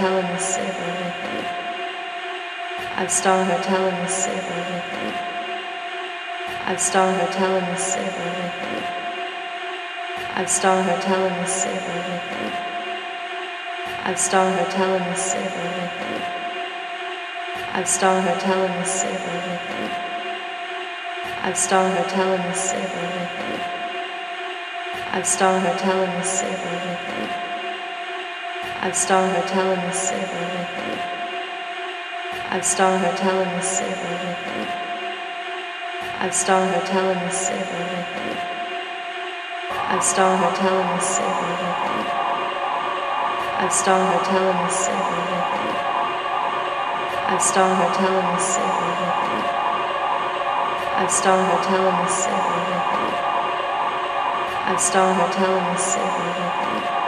telling us everything. I've star her telling us everything. I've star her telling us everything. I've star her telling us everything. I've star her telling us everything. I've star her telling us everything. I've star her telling us everything. I've star her telling us everything. Five star hotel in the city. Five star hotel in the city. Five star hotel in the city. Five star hotel in the city. Five star hotel in the city. Five star hotel in the city. Five star hotel in the city. Five star hotel in the city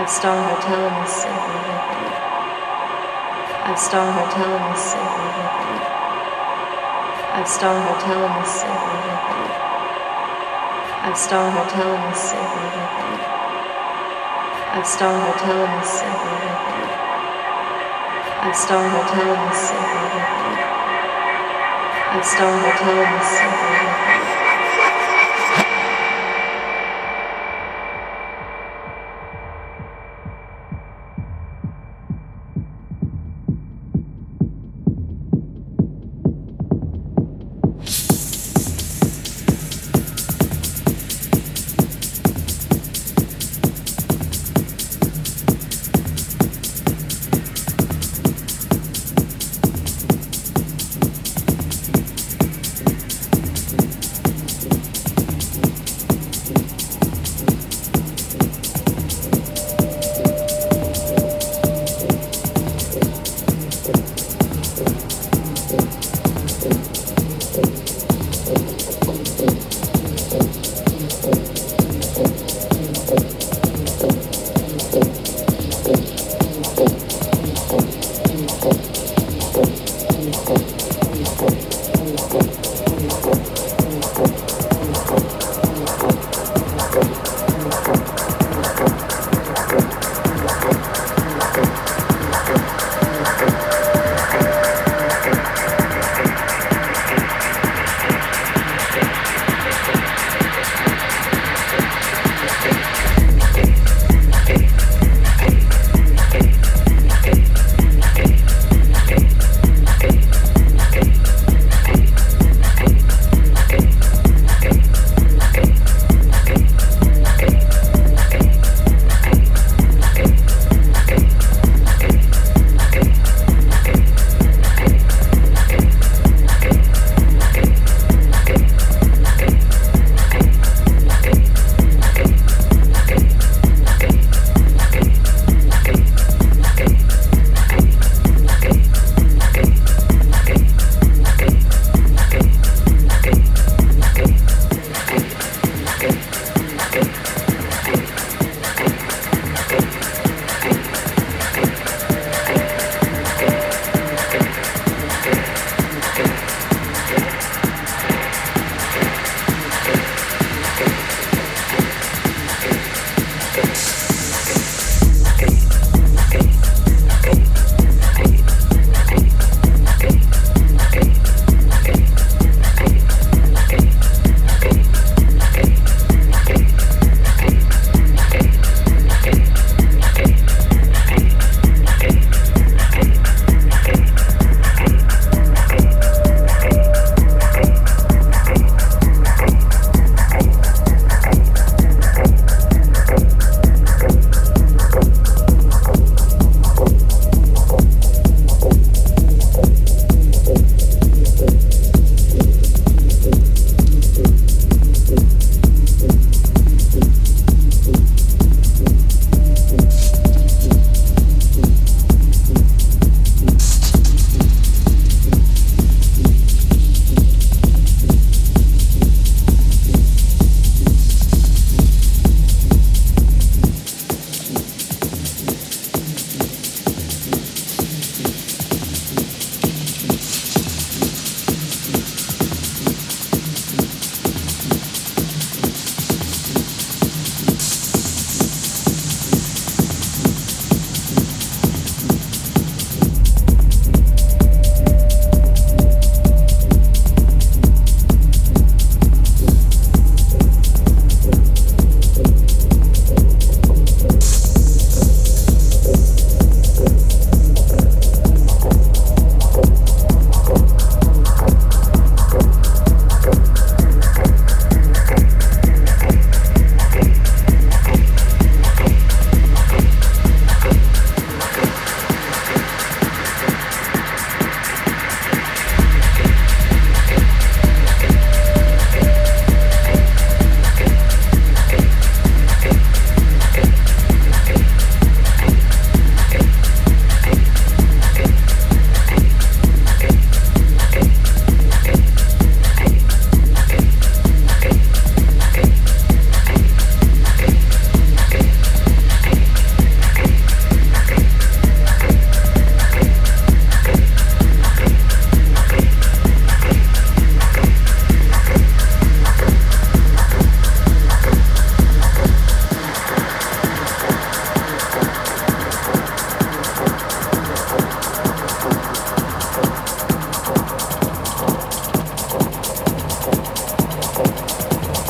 I've stung her talons every hip. I've stung her talons every hip. I've stung her talons every hip. I've stung her talons every hip. I've stung her talons every hip. I've stung her talons every hip. I've stung her talons every hip.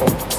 Oh.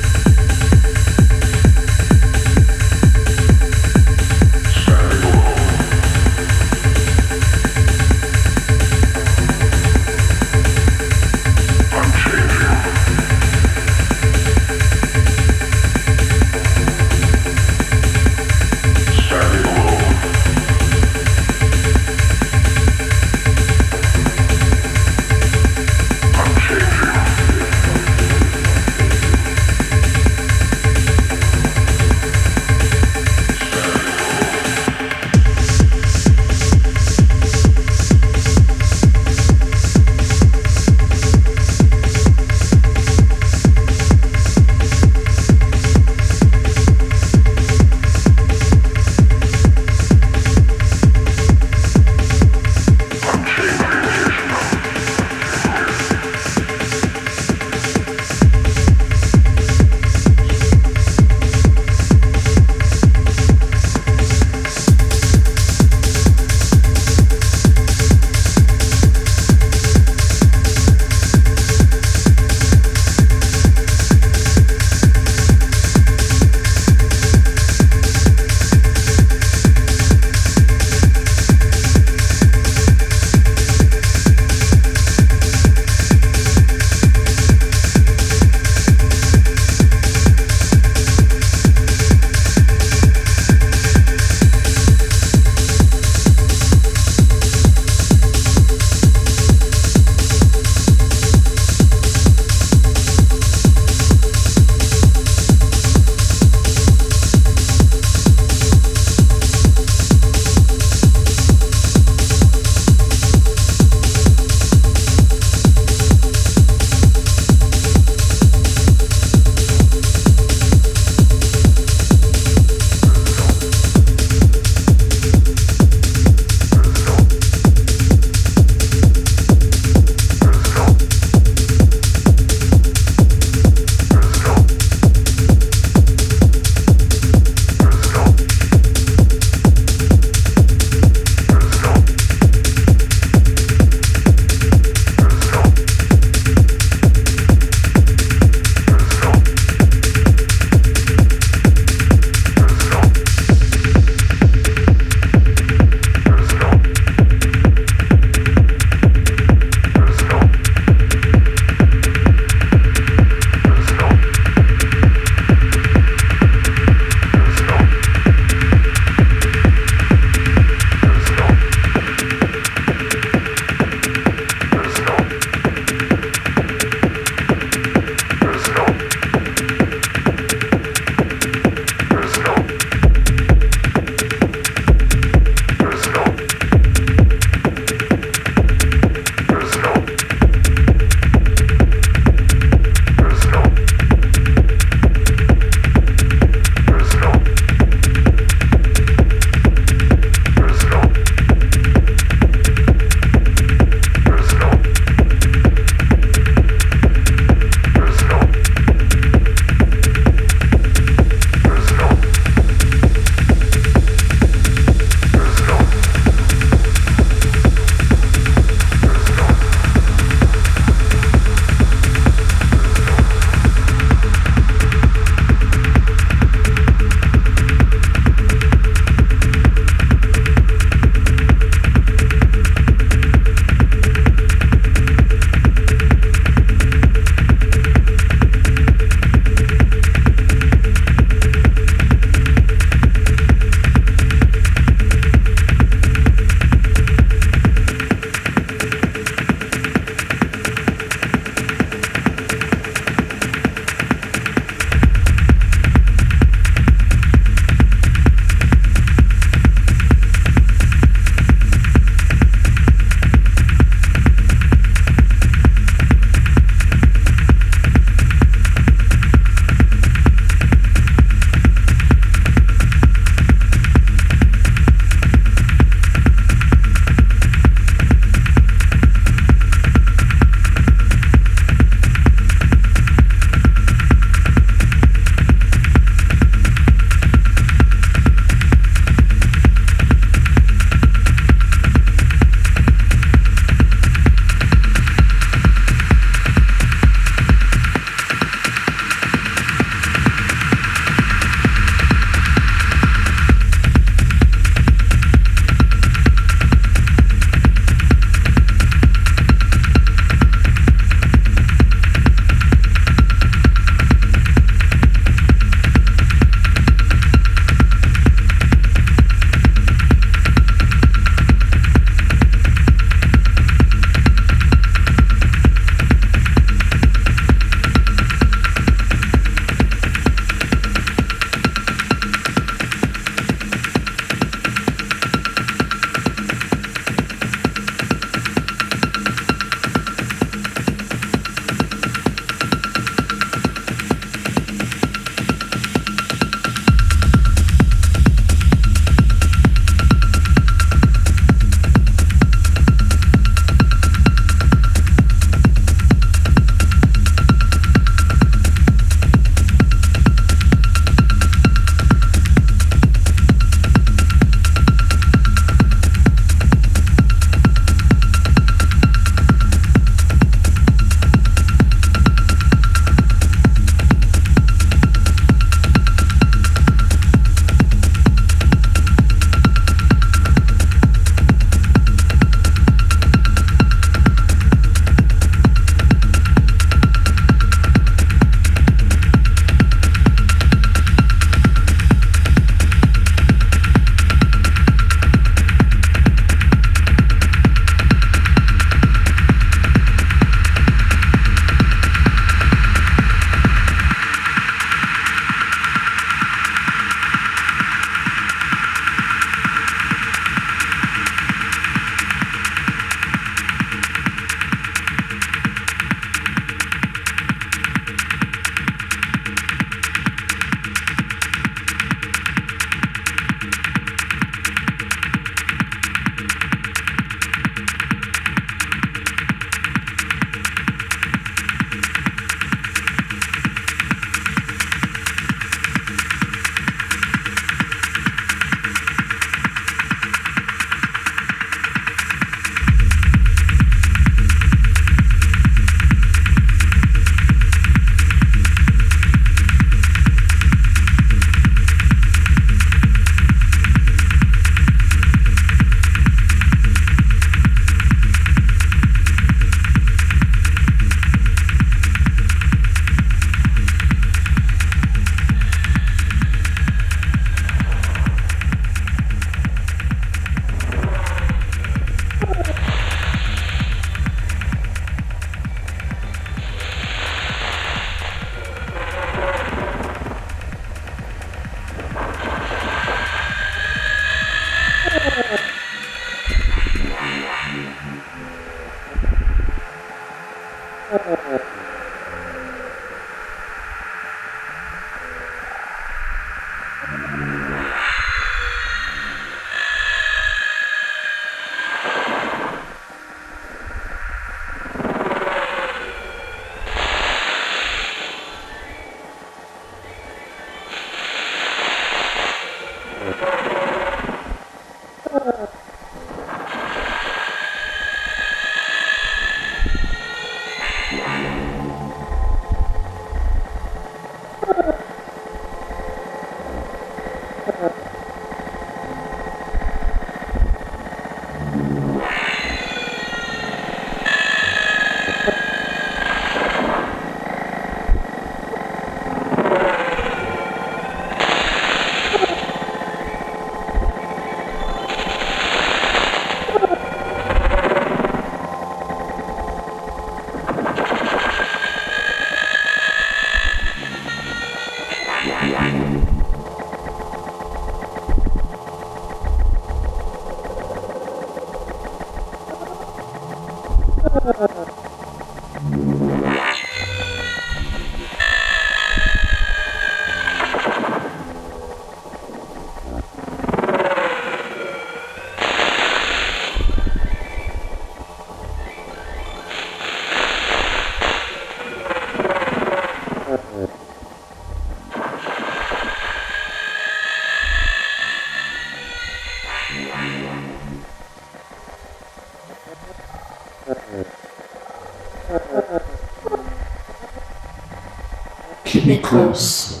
Keep me close.